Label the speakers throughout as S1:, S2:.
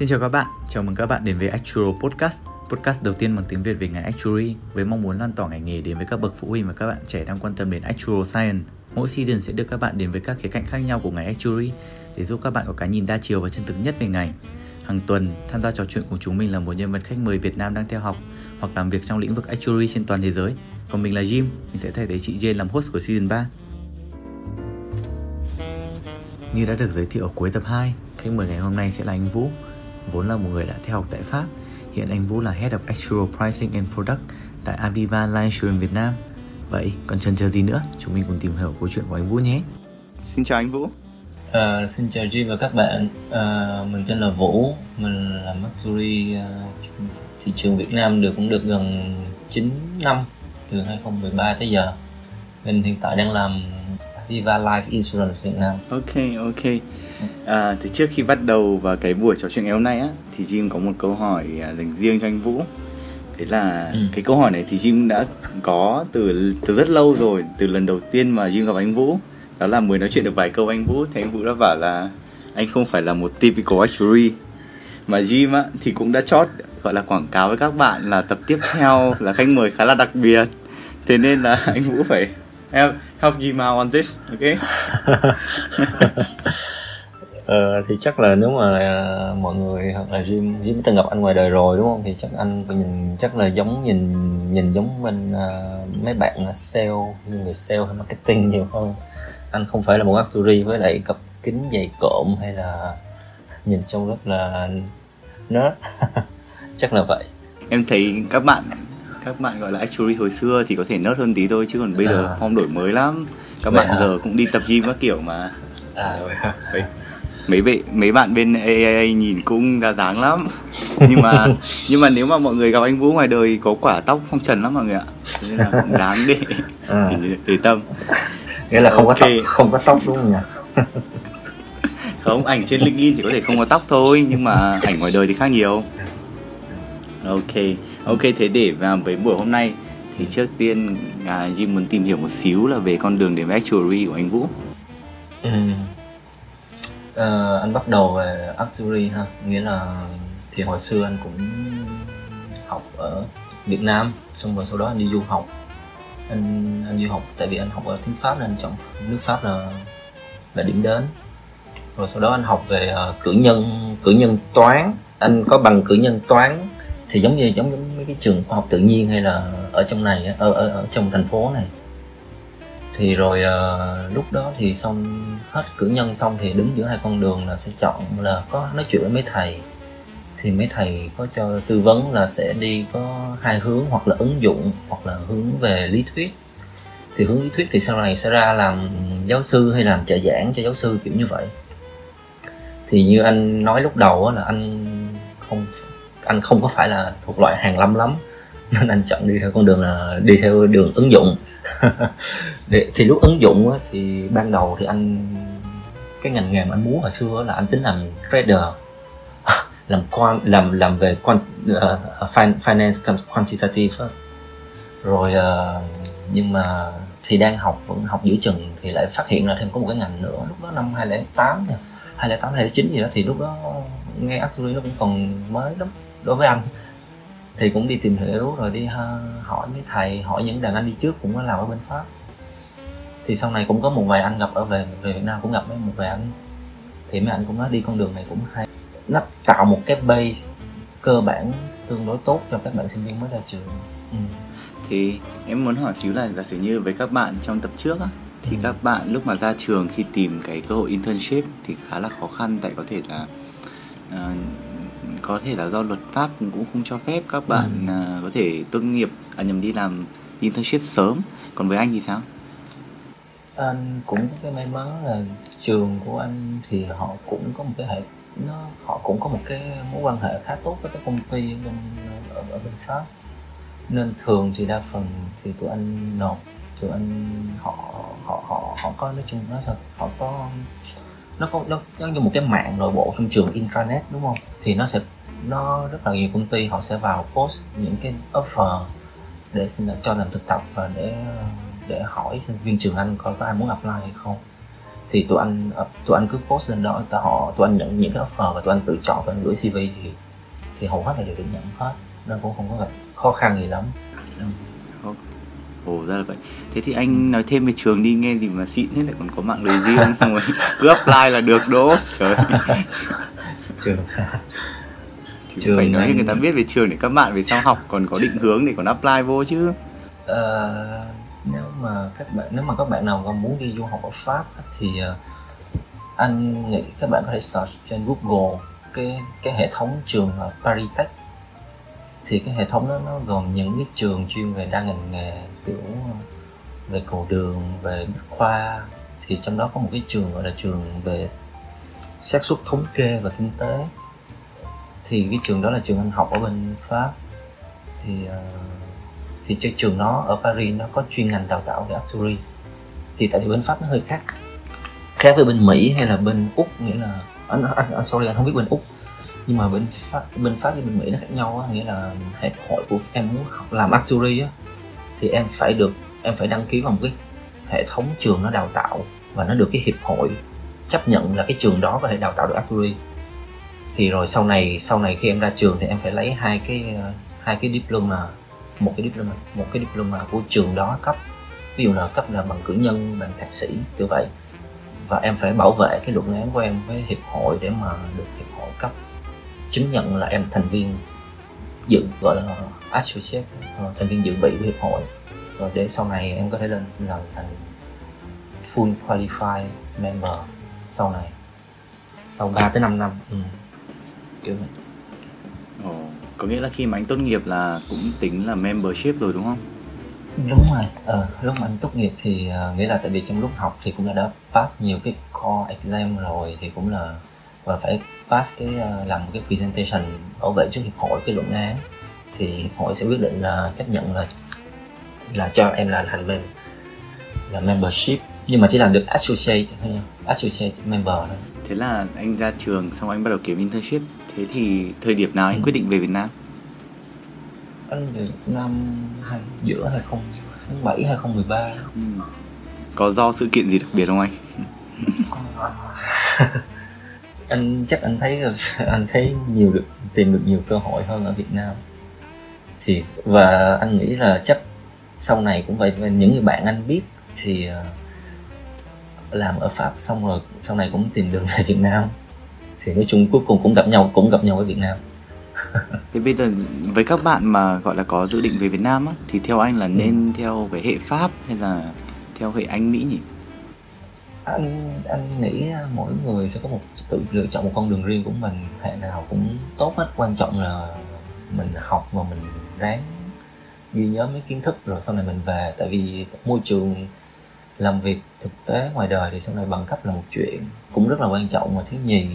S1: Xin chào các bạn, chào mừng các bạn đến với Actual Podcast. Podcast đầu tiên bằng tiếng Việt về ngành Actuary với mong muốn lan tỏa ngành nghề đến với các bậc phụ huynh và các bạn trẻ đang quan tâm đến Actual Science. Mỗi season sẽ đưa các bạn đến với các khía cạnh khác nhau của ngành Actuary để giúp các bạn có cái nhìn đa chiều và chân thực nhất về ngành. Hàng tuần, tham gia trò chuyện cùng chúng mình là một nhân vật khách mời Việt Nam đang theo học hoặc làm việc trong lĩnh vực Actuary trên toàn thế giới. Còn mình là Jim, mình sẽ thay thế chị Jane làm host của season 3 Như đã được giới thiệu ở cuối tập 2, khách mời ngày hôm nay sẽ là anh Vũ vốn là một người đã theo học tại Pháp. Hiện anh Vũ là Head of Actual Pricing and Product tại Aviva Life Insurance Việt Nam. Vậy còn chần chờ gì nữa, chúng mình cùng tìm hiểu câu chuyện của anh Vũ nhé. Xin chào anh Vũ.
S2: À, xin chào Duy và các bạn. À, mình tên là Vũ, mình làm actuary uh, thị trường Việt Nam được cũng được gần 9 năm từ 2013 tới giờ. Mình hiện tại đang làm Viva Life Insurance Việt Nam.
S1: Ok ok. À, thì trước khi bắt đầu vào cái buổi trò chuyện ngày hôm nay á, thì Jim có một câu hỏi à, dành riêng cho anh Vũ. Thế là ừ. cái câu hỏi này thì Jim đã có từ từ rất lâu rồi, từ lần đầu tiên mà Jim gặp anh Vũ. Đó là mới nói chuyện được vài câu anh Vũ, thì anh Vũ đã bảo là anh không phải là một typical actuary mà Jim á thì cũng đã chót gọi là quảng cáo với các bạn là tập tiếp theo là khách mời khá là đặc biệt thế nên là anh Vũ phải help help out on this okay
S2: Ờ, thì chắc là nếu mà uh, mọi người hoặc là Jim Jim từng gặp anh ngoài đời rồi đúng không? Thì chắc anh nhìn chắc là giống nhìn nhìn giống bên uh, mấy bạn là sale người sale hay marketing nhiều hơn. Anh không phải là một actuary với lại cặp kính dày cộm hay là nhìn trông rất là nerd. Chắc là vậy.
S1: Em thấy các bạn các bạn gọi là actuary hồi xưa thì có thể nerd hơn tí thôi chứ còn bây giờ à. form đổi mới lắm. Các vậy bạn hả? giờ cũng đi tập gym các kiểu mà.
S2: À vậy
S1: mấy bạn mấy bạn bên AA nhìn cũng ra dáng lắm. Nhưng mà nhưng mà nếu mà mọi người gặp anh Vũ ngoài đời có quả tóc phong trần lắm mọi người ạ. Nên là cũng dáng để à. để, để tâm.
S2: Nghĩa là không okay. có tóc không có tóc đúng không nhỉ?
S1: Không ảnh trên LinkedIn thì có thể không có tóc thôi nhưng mà ảnh ngoài đời thì khác nhiều. Ok ok thế để vào với buổi hôm nay thì trước tiên à, Jim muốn tìm hiểu một xíu là về con đường đến với actuary của anh Vũ.
S2: Ừ. À, anh bắt đầu về actuary ha nghĩa là thì hồi xưa anh cũng học ở Việt Nam xong rồi sau đó anh đi du học. Anh anh du học tại vì anh học ở tiếng Pháp nên anh chọn nước Pháp là là điểm đến. Rồi sau đó anh học về uh, cử nhân cử nhân toán. Anh có bằng cử nhân toán thì giống như giống giống mấy cái trường khoa học tự nhiên hay là ở trong này ở ở, ở trong thành phố này. Thì rồi uh, lúc đó thì xong hết cử nhân xong thì đứng giữa hai con đường là sẽ chọn là có nói chuyện với mấy thầy. Thì mấy thầy có cho tư vấn là sẽ đi có hai hướng hoặc là ứng dụng hoặc là hướng về lý thuyết. Thì hướng lý thuyết thì sau này sẽ ra làm giáo sư hay làm trợ giảng cho giáo sư kiểu như vậy. Thì như anh nói lúc đầu là anh không anh không có phải là thuộc loại hàng lắm lắm. Nên anh chọn đi theo con đường là đi theo đường ứng dụng. Thì lúc ứng dụng á, thì ban đầu thì anh cái ngành nghề mà anh muốn hồi xưa là anh tính làm trader. Làm quan làm làm về quan uh, finance quantitative rồi uh, nhưng mà thì đang học vẫn học giữa chừng thì lại phát hiện ra thêm có một cái ngành nữa lúc đó năm 2008 nha 2008 2009 gì đó thì lúc đó nghe actually nó cũng còn mới lắm đối với anh thì cũng đi tìm hiểu rồi đi hỏi mấy thầy hỏi những đàn anh đi trước cũng có làm ở bên pháp thì sau này cũng có một vài anh gặp ở về về Việt Nam cũng gặp mấy một vài anh thì mấy anh cũng nói đi con đường này cũng hay nó tạo một cái base cơ bản tương đối tốt cho các bạn sinh viên mới ra trường ừ.
S1: thì em muốn hỏi xíu là giả sử như với các bạn trong tập trước á thì ừ. các bạn lúc mà ra trường khi tìm cái cơ hội internship thì khá là khó khăn tại có thể là uh, có thể là do luật pháp cũng không cho phép các bạn ừ. uh, có thể tốt nghiệp à, nhầm đi làm internship sớm. Còn với anh thì sao?
S2: Anh cũng có cái may mắn là trường của anh thì họ cũng có một cái hệ nó họ cũng có một cái mối quan hệ khá tốt với các công ty bên ở, ở bên pháp. Nên thường thì đa phần thì tụi anh nộp tụi anh họ họ họ họ có nói chung nó sao họ có nó có nó, nó như một cái mạng nội bộ trong trường intranet đúng không thì nó sẽ nó rất là nhiều công ty họ sẽ vào post những cái offer để xin cho làm thực tập và để để hỏi sinh viên trường anh coi có ai muốn apply hay không thì tụi anh tụi anh cứ post lên đó tụi họ tụi anh nhận những cái offer và tụi anh tự chọn tụi anh gửi cv thì thì hầu hết là đều được nhận hết nên cũng không có gặp khó khăn gì lắm
S1: Ồ ra là vậy. Thế thì anh nói thêm về trường đi nghe gì mà xịn thế lại còn có mạng lưới riêng xong rồi cứ apply là được đỗ. Trời.
S2: trường.
S1: Thì
S2: Trường
S1: phải nói
S2: anh-
S1: người ta biết về trường để các bạn về sau học còn có định hướng để còn apply vô chứ.
S2: Ờ, nếu mà các bạn nếu mà các bạn nào còn muốn đi du học ở Pháp thì ờ, anh nghĩ các bạn có thể search trên Google cái cái hệ thống trường ở Paris Tech thì cái hệ thống đó nó gồm những cái trường chuyên về đa ngành nghề kiểu về cầu đường về bách khoa. Thì trong đó có một cái trường gọi là trường về xác suất thống kê và kinh tế. Thì cái trường đó là trường anh học ở bên Pháp. Thì ờ, thì cái trường nó ở Paris nó có chuyên ngành đào tạo về actuary thì tại vì bên Pháp nó hơi khác. Khác với bên Mỹ hay là bên Úc nghĩa là anh, anh, anh sorry anh không biết bên Úc. Nhưng mà bên Pháp bên Pháp với bên Mỹ nó khác nhau á nghĩa là hiệp hội của em muốn học làm actuary á thì em phải được em phải đăng ký vào một cái hệ thống trường nó đào tạo và nó được cái hiệp hội chấp nhận là cái trường đó có thể đào tạo được actuary thì rồi sau này sau này khi em ra trường thì em phải lấy hai cái hai cái diploma, một cái diploma, một cái diploma của trường đó cấp. Ví dụ là cấp là bằng cử nhân, bằng thạc sĩ, kiểu vậy. Và em phải bảo vệ cái luận án của em với hiệp hội để mà được hiệp hội cấp. Chứng nhận là em thành viên dự, gọi là, associate ờ, thành viên dự bị của hiệp hội. Rồi để sau này em có thể lên làm thành full qualified member sau này sau 3 tới 5 năm. Ừ. kiểu vậy.
S1: Ồ, có nghĩa là khi mà anh tốt nghiệp là cũng tính là membership rồi đúng không?
S2: đúng rồi. Ờ, lúc mà anh tốt nghiệp thì ờ, nghĩa là tại vì trong lúc học thì cũng là đã pass nhiều cái core exam rồi thì cũng là và phải pass cái ờ, làm một cái presentation bảo vệ trước hiệp hội cái luận án. Thì hiệp hội sẽ quyết định là chấp nhận là là cho em là thành bên là membership. Nhưng mà chỉ làm được associate thôi nha associate member thôi
S1: Thế là anh ra trường xong anh bắt đầu kiếm internship. Thế thì thời điểm nào anh
S2: Ừ.
S1: quyết định về Việt Nam?
S2: anh được năm hai giữa 2007 2013
S1: Ừ. Có do sự kiện gì đặc biệt không anh?
S2: anh chắc anh thấy anh thấy nhiều được tìm được nhiều cơ hội hơn ở Việt Nam thì và anh nghĩ là chắc sau này cũng vậy những người bạn anh biết thì ờ, làm ở Pháp xong rồi sau này cũng tìm đường về Việt Nam. Thì nói chung cuối cùng cũng gặp nhau cũng gặp nhau ở Việt Nam.
S1: Thế bây giờ với các bạn mà gọi là có dự định về Việt Nam á thì theo anh là nên theo cái hệ Pháp hay là theo hệ Anh Mỹ nhỉ?
S2: anh anh nghĩ mỗi người sẽ có một tự lựa chọn một con đường riêng của mình. Hệ nào cũng tốt hết. Quan trọng là mình học và mình ráng ghi nhớ mấy kiến thức rồi sau này mình về. Tại vì môi trường làm việc thực tế ngoài đời thì sau này bằng cấp là một chuyện cũng rất là quan trọng mà thứ nhì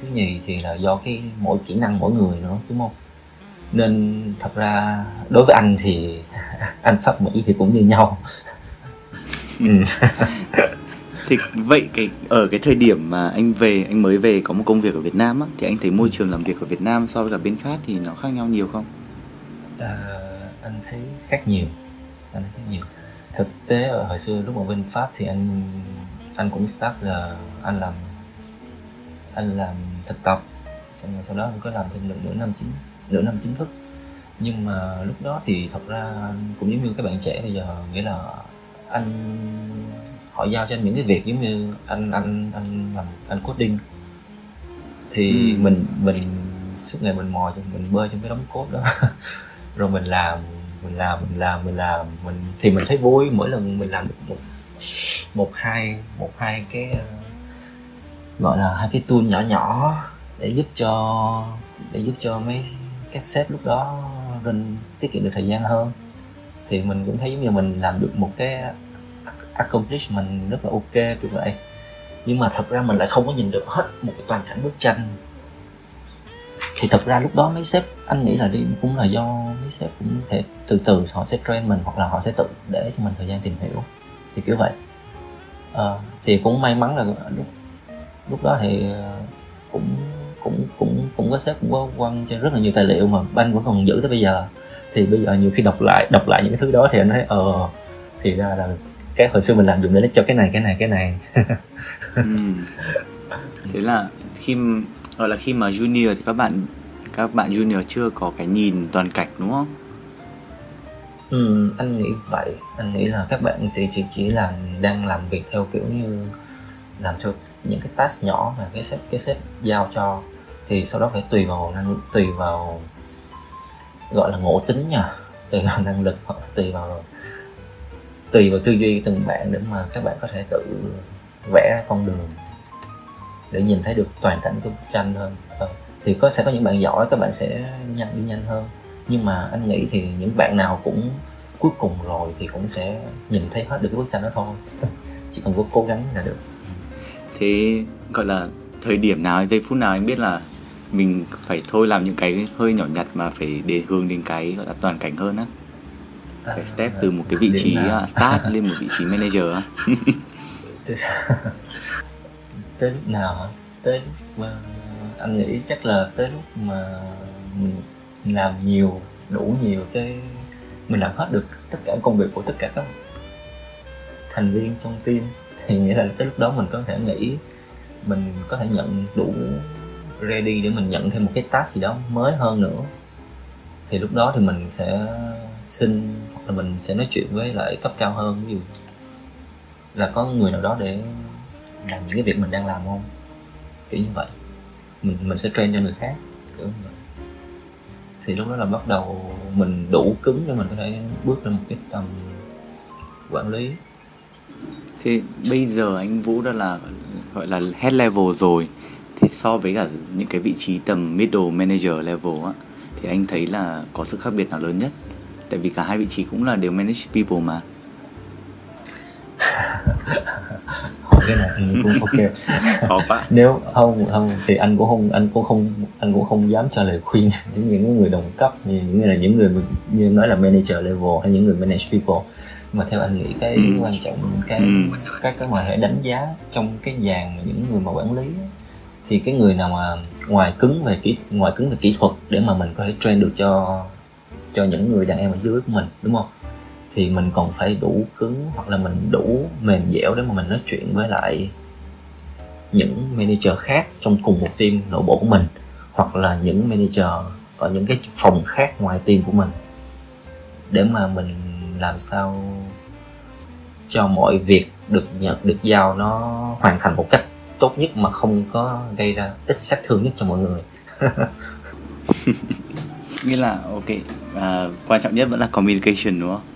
S2: thứ nhì thì là do cái mỗi kỹ năng mỗi người nữa đúng không nên thật ra đối với anh thì anh pháp mỹ thì cũng như nhau ừ.
S1: Thì vậy cái ở cái thời điểm mà anh về anh mới về có một công việc ở Việt Nam á thì anh thấy môi trường làm việc ở Việt Nam so với cả bên Pháp thì nó khác nhau nhiều không?
S2: À, anh thấy khác nhiều anh thấy khác nhiều thực tế ở hồi xưa lúc mà bên pháp thì anh anh cũng start là anh làm anh làm thực tập. Xong rồi sau đó anh có làm thêm được nửa năm chính nửa năm chính thức. Nhưng mà lúc đó thì thật ra cũng giống như các bạn trẻ bây giờ nghĩa là anh họ giao cho anh những cái việc giống như anh anh anh làm anh coding. Thì
S1: Ừ.
S2: mình mình suốt ngày mình mò cho mình bơi trong cái đống code đó. Rồi mình làm mình làm mình làm mình làm, mình, thì mình thấy vui. Mỗi lần mình làm được một một hai một hai cái ờ, gọi là hai cái tool nhỏ nhỏ để giúp cho, để giúp cho mấy các sếp lúc đó nên tiết kiệm được thời gian hơn, thì mình cũng thấy giống như mình làm được một cái accomplishment rất là ok, kiểu vậy. Nhưng mà thật ra mình lại không có nhìn được hết một toàn cảnh bức tranh thì thật ra lúc đó mấy sếp anh nghĩ là đi cũng là do mấy sếp cũng thể từ từ họ sẽ train mình hoặc là họ sẽ tự để cho mình thời gian tìm hiểu. Thì kiểu vậy. À, thì cũng may mắn là lúc lúc đó thì ờ, cũng cũng cũng cũng có sếp cũng có quăng cho rất là nhiều tài liệu mà banh vẫn còn giữ tới bây giờ. Thì bây giờ nhiều khi đọc lại đọc lại những cái thứ đó thì anh thấy ờ thì ra là cái hồi xưa mình làm dùng để cho cái này cái này cái này.
S1: Ừ. thế là khi gọi là khi mà junior thì các bạn các bạn junior chưa có cái nhìn toàn cảnh đúng không?
S2: Ừ, anh nghĩ vậy. Anh nghĩ là các bạn thì chỉ chỉ là đang làm việc theo kiểu như làm cho những cái task nhỏ mà cái sếp cái sếp giao cho. Thì sau đó phải tùy vào năng tùy vào gọi là ngộ tính nha. Tùy vào năng lực hoặc tùy vào tùy vào tư duy từng bạn để mà các bạn có thể tự vẽ ra con đường để nhìn thấy được toàn cảnh của bức tranh hơn. Ờ, thì có sẽ có những bạn giỏi các bạn sẽ nhanh đi nhanh hơn. Nhưng mà anh nghĩ thì những bạn nào cũng cuối cùng rồi thì cũng sẽ nhìn thấy hết được cái bức tranh đó thôi. Chỉ cần có cố gắng là được.
S1: Thế gọi là thời điểm nào giây phút nào anh biết là mình phải thôi làm những cái hơi nhỏ nhặt mà phải để hướng đến cái gọi là toàn cảnh hơn á? Phải step từ một cái vị trí uh, start lên một vị trí manager á
S2: tới lúc nào tới lúc mà anh nghĩ chắc là tới lúc mà mình làm nhiều, đủ nhiều tới mình làm hết được tất cả công việc của tất cả các thành viên trong team, thì nghĩa là tới lúc đó mình có thể nghĩ, mình có thể nhận đủ ready để mình nhận thêm một cái task gì đó mới hơn nữa. Thì lúc đó thì mình sẽ xin, hoặc là mình sẽ nói chuyện với lại cấp cao hơn. Ví dụ là có người nào đó để làm những cái việc mình đang làm không? Kiểu như vậy. Mình mình sẽ train cho người khác, kiểu như vậy. Thì lúc đó là bắt đầu mình đủ cứng để mình có thể bước lên một cái tầm quản lý.
S1: Thì bây giờ anh Vũ đã là, gọi là head level rồi. Thì so với cả những cái vị trí tầm middle manager level á, thì anh thấy là có sự khác biệt nào lớn nhất? Tại vì cả hai vị trí cũng là đều manage people mà.
S2: Cái này anh cũng ok. Nếu không không thì anh cũng không anh cũng không anh cũng không dám cho lời khuyên. Cho những người đồng cấp như những người là những người như nói là manager level hay những người manage people. Mà theo anh nghĩ cái ừ. quan trọng cái ừ. cái cái mà hệ đánh giá trong cái dàn những người mà quản lý thì cái người nào mà ngoài cứng về kỹ ngoài cứng về kỹ thuật để mà mình có thể train được cho cho những người đàn em ở dưới của mình đúng không thì mình còn phải đủ cứng hoặc là mình đủ mềm dẻo để mà mình nói chuyện với lại những manager khác trong cùng một team nội bộ của mình hoặc là những manager ở những cái phòng khác ngoài team của mình. Để mà mình làm sao cho mọi việc được nhận được giao nó hoàn thành một cách tốt nhất mà không có gây ra ít sát thương nhất cho mọi người.
S1: Nghĩa là ok à, quan trọng nhất vẫn là communication đúng không?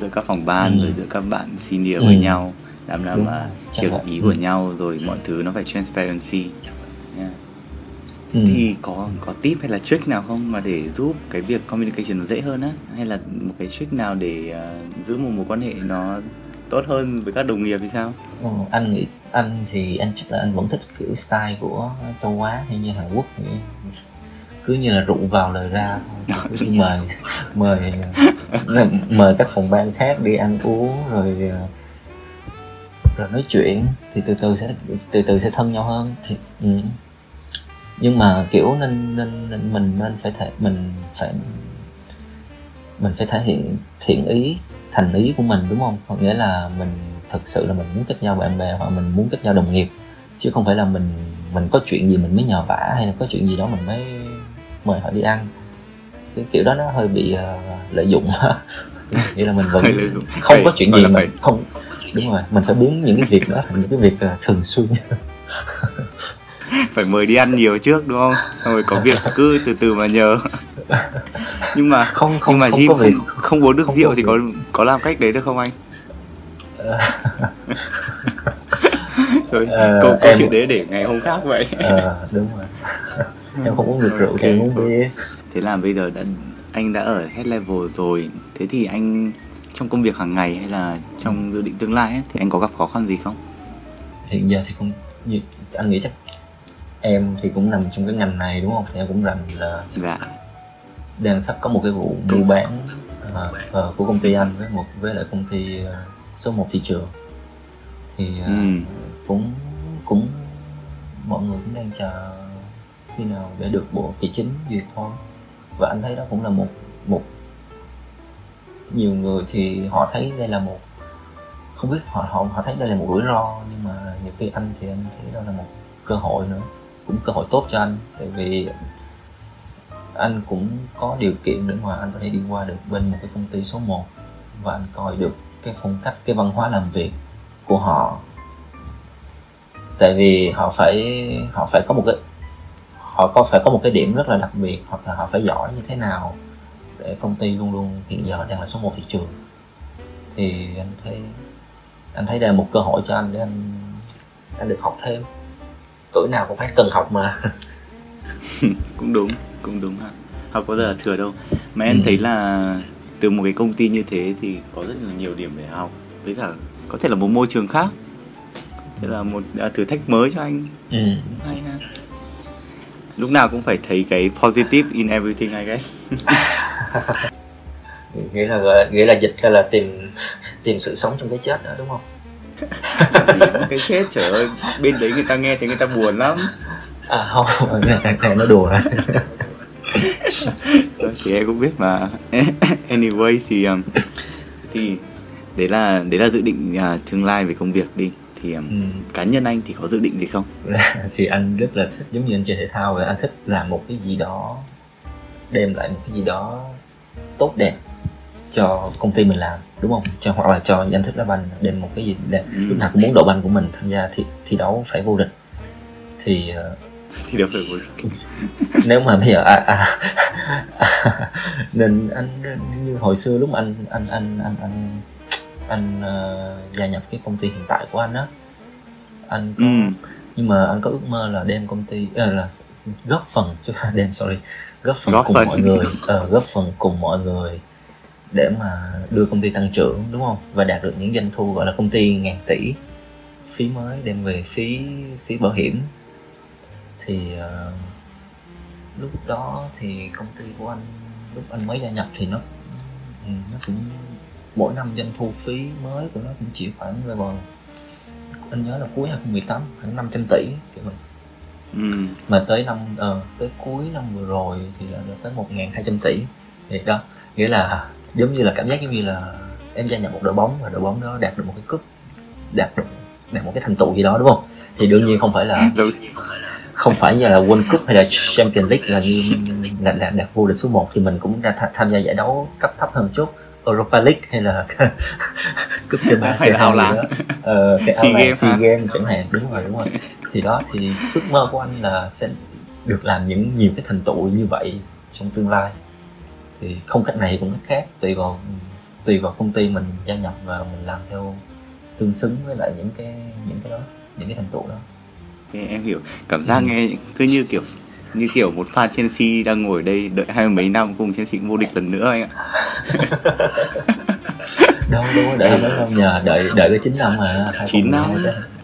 S1: Giữa các phòng ban ừ. rồi giữa các bạn senior ừ. với nhau làm nào mà hiểu ý của ừ. nhau rồi mọi thứ nó phải transparency yeah. ừ. thì có có tip hay là trick nào không mà để giúp cái việc communication nó dễ hơn á hay là một cái trick nào để uh, giữ một mối quan hệ nó tốt hơn với các đồng nghiệp thì sao
S2: ừ, anh nghĩ anh thì anh chắc là anh vẫn thích kiểu style của châu Á hay như Hàn Quốc vậy cứ như là rượu vào lời ra thôi. Cứ mời mời mời các phòng ban khác đi ăn uống rồi rồi nói chuyện thì từ từ sẽ từ từ sẽ thân nhau hơn. Thì ừ. nhưng mà kiểu nên, nên nên mình nên phải thể mình phải mình phải thể hiện thiện ý thành ý của mình đúng không? Có nghĩa là mình thật sự là mình muốn kết nhau bạn bè hoặc mình muốn kết nhau đồng nghiệp chứ không phải là mình mình có chuyện gì mình mới nhờ vả hay là có chuyện gì đó mình mới mời họ đi ăn. Cái kiểu đó nó hơi bị uh, lợi dụng. Nghĩa là mình vẫn không có chuyện gì mà phải... không đúng rồi mình phải biến những cái việc đó thành những cái việc uh, thường xuyên.
S1: Phải mời đi ăn nhiều trước đúng không? Rồi có việc cứ từ từ mà nhờ. Nhưng mà không không nhưng mà không, Jim không, không uống được rượu thì có có làm cách đấy được không anh? Rồi ờ, câu, câu em... chuyện đấy để ngày hôm khác vậy.
S2: Ờ, đúng rồi em không uống được rượu okay. thì uống bia
S1: thế là bây giờ đã anh đã ở head level rồi thế thì anh trong công việc hàng ngày hay là trong dự định tương lai ấy, thì anh có gặp khó khăn gì không
S2: hiện giờ thì cũng anh nghĩ chắc em thì cũng nằm trong cái ngành này đúng không thì em cũng rành là dạ. đang sắp có một cái vụ mua bán uh, uh, của công ty anh với một với lại công ty uh, số 1 thị trường thì uh, ừ. cũng cũng mọi người cũng đang chờ khi nào để được bộ tài chính duyệt thôi. Và anh thấy đó cũng là một một nhiều người thì họ thấy đây là một, không biết họ họ họ thấy đây là một rủi ro, nhưng mà nhiều khi anh thì anh thấy đó là một cơ hội nữa, cũng cơ hội tốt cho anh. Tại vì anh cũng có điều kiện để mà anh có thể đi qua được bên một cái công ty số 1 và anh coi được cái phong cách, cái văn hóa làm việc của họ. Tại vì họ phải họ phải có một cái họ có phải có một cái điểm rất là đặc biệt hoặc là họ phải giỏi như thế nào để công ty luôn luôn hiện giờ đang là số 1 thị trường? Thì anh thấy anh thấy đây là một cơ hội cho anh để anh anh được học thêm. Tuổi nào cũng phải cần học mà.
S1: Cũng đúng cũng đúng ha học có giờ là thừa đâu. Mà em ừ. thấy là từ một cái công ty như thế thì có rất là nhiều điểm để học. Với cả có thể là một môi trường khác. Thế là một à, thử thách mới cho anh. Ừ. hay ha lúc nào cũng phải thấy cái positive in everything I guess.
S2: Nghĩa là nghĩa là dịch là tìm tìm sự sống trong cái chết đó đúng không?
S1: Cái chết trời ơi. Bên đấy người ta nghe thì người ta buồn lắm.
S2: À không. Này, này nó đùa.
S1: Thì em cũng biết mà. Anyway thì um, thì đấy là đấy là dự định uh, tương lai về công việc đi thì um, ừ. cá nhân anh thì có dự định gì không?
S2: Thì anh rất là thích giống như anh chơi thể thao và anh thích làm một cái gì đó đem lại một cái gì đó tốt đẹp cho công ty mình làm đúng không? Cho hoặc là cho anh thích đá banh đem một cái gì để ừ. lúc nào cũng muốn đội banh của mình tham gia thi thi đấu phải vô địch. Thì uh,
S1: thi đấu phải vô địch.
S2: Nếu mà bây giờ à, à, à, nên anh như hồi xưa lúc anh anh anh anh anh anh uh, gia nhập cái công ty hiện tại của anh á anh có, ừ. nhưng mà anh có ước mơ là đem công ty uh, là góp phần chứ đem sorry góp phần góp cùng phần. mọi người uh, góp phần cùng mọi người để mà đưa công ty tăng trưởng đúng không và đạt được những doanh thu gọi là công ty ngàn tỷ phí mới đem về phí phí bảo hiểm thì uh, lúc đó thì công ty của anh lúc anh mới gia nhập thì nó ừ, nó cũng mỗi năm doanh thu phí mới của nó cũng chỉ khoảng level anh nhớ là cuối 2018 khoảng 500 tỷ kiểu mình ừ. mà tới năm uh, tới cuối năm vừa rồi thì là tới 1.200 tỷ. Thì đó nghĩa là giống như là cảm giác giống như là em gia nhập một đội bóng và đội bóng đó đạt được một cái cúp đạt được đạt một cái thành tựu gì đó đúng không? Thì đương nhiên không phải là không phải như là World Cup hay là Champions League là như là, là đạt vô địch số 1 thì mình cũng đã th- tham gia giải đấu cấp thấp hơn chút Europa League hay là cúp C3
S1: hay là láng
S2: ờ, cái áo láng SEA Games chẳng hạn đúng rồi đúng rồi. Thì đó thì ước mơ của anh là sẽ được làm những nhiều cái thành tựu như vậy trong tương lai. Thì không cách này cũng cách khác tùy vào tùy vào công ty mình gia nhập và mình làm theo tương xứng với lại những cái những cái đó những cái thành tựu đó.
S1: Okay, em hiểu. Cảm giác ừ. nghe cứ như kiểu như kiểu một fan Chelsea đang ngồi đây đợi hai mấy năm cùng Chelsea vô địch lần nữa anh ạ.
S2: Đâu đâu đợi mấy năm nhờ đợi đợi cái chín năm mà
S1: chín năm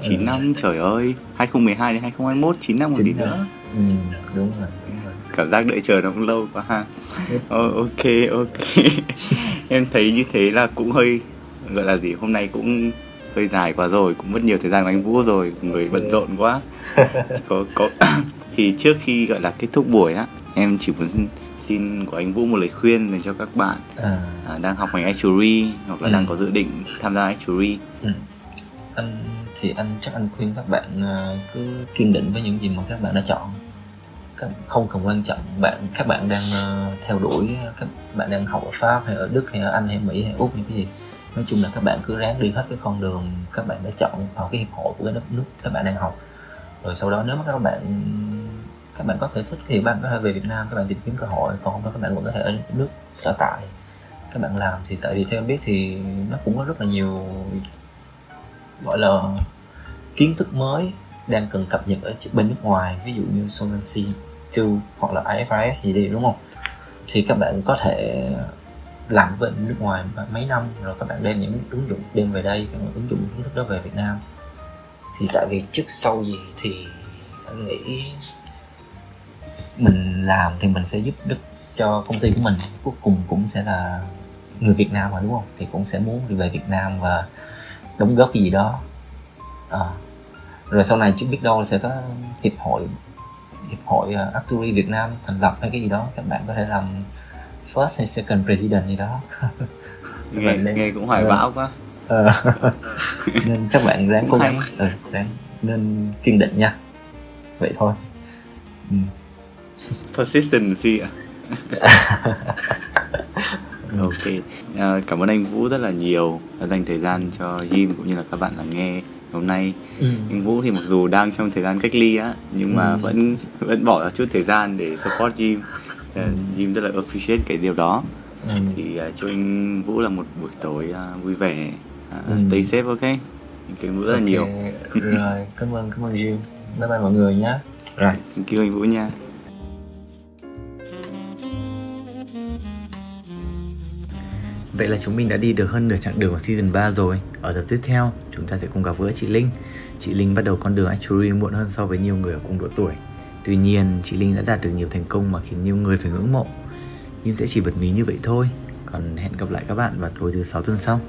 S1: chín ừ. năm trời ơi 2012 đến 2021 chín năm một tí nữa.
S2: Ừ, đúng rồi
S1: cảm giác đợi chờ nó cũng lâu quá ha. Oh, ok ok. Em thấy như thế là cũng hơi gọi là gì hôm nay cũng hơi dài quá rồi cũng mất nhiều thời gian của anh vũ rồi người bận rộn quá. Có có thì trước khi gọi là kết thúc buổi á em chỉ muốn xin, xin của anh vũ một lời khuyên dành cho các bạn à. À, đang học ngành actuary hoặc là ừ. đang có dự định tham gia actuary ừ.
S2: anh thì anh chắc anh khuyên các bạn ờ, cứ kiên định với những gì mà các bạn đã chọn không cần quan trọng bạn các bạn đang uh, theo đuổi các bạn đang học ở pháp hay ở đức hay ở anh hay mỹ hay úc hay cái gì nói chung là các bạn cứ ráng đi hết cái con đường các bạn đã chọn vào cái hiệp hội của cái đất nước các bạn đang học rồi sau đó nếu mà các bạn các bạn có thể thích thì các bạn có thể về Việt Nam, các bạn tìm kiếm cơ hội, còn không các bạn vẫn có thể ở nước sở tại. Các bạn làm thì tại vì theo em biết thì nó cũng có rất là nhiều, gọi là, kiến thức mới đang cần cập nhật ở bên nước ngoài, ví dụ như Solvency 2 hoặc là IFRS gì đi, đúng không? Thì các bạn có thể làm bên nước ngoài mấy năm, rồi các bạn đem những ứng dụng đem về đây, các bạn ứng dụng kiến thức đó về Việt Nam. Thì tại vì trước sau gì thì anh nghĩ mình làm thì mình sẽ giúp đức cho công ty của mình. Cuối cùng cũng sẽ là người Việt Nam mà đúng không? Thì cũng sẽ muốn đi về Việt Nam và đóng góp cái gì đó. À, rồi sau này chứ biết đâu sẽ có hiệp hội hiệp hội uh, actuary Việt Nam thành lập hay cái gì đó. Các bạn có thể làm first hay second president gì đó.
S1: Nghe nghe cũng hoài bão quá.
S2: Ờ, nên các bạn ráng cố gắng. Ừ, ráng nên kiên định nha. Vậy thôi. Ừ.
S1: Persistency ạ ok. À, cảm ơn anh Vũ rất là nhiều đã dành thời gian cho Jim cũng như là các bạn lắng nghe hôm nay. Ừ. anh Vũ thì mặc dù đang trong thời gian cách ly á nhưng mà ừ. vẫn vẫn bỏ ra chút thời gian để support Jim. Ừ. Jim rất là appreciate cái điều đó. Ừ. thì uh, cho anh Vũ là một buổi tối uh, vui vẻ. Uh, ừ. stay safe ok? Cảm ơn rất là nhiều.
S2: Rồi cảm ơn cảm ơn Jim. Bye bye mọi người nhé. Rồi.
S1: Thank you anh Vũ nha Vậy là chúng mình đã đi được hơn nửa chặng đường của season 3 rồi. Ở tập tiếp theo, chúng ta sẽ cùng gặp gỡ chị Linh. Chị Linh bắt đầu con đường actuary muộn hơn so với nhiều người ở cùng độ tuổi. Tuy nhiên, chị Linh đã đạt được nhiều thành công mà khiến nhiều người phải ngưỡng mộ. Nhưng sẽ chỉ bật mí như vậy thôi. Còn hẹn gặp lại các bạn vào tối thứ sáu tuần sau.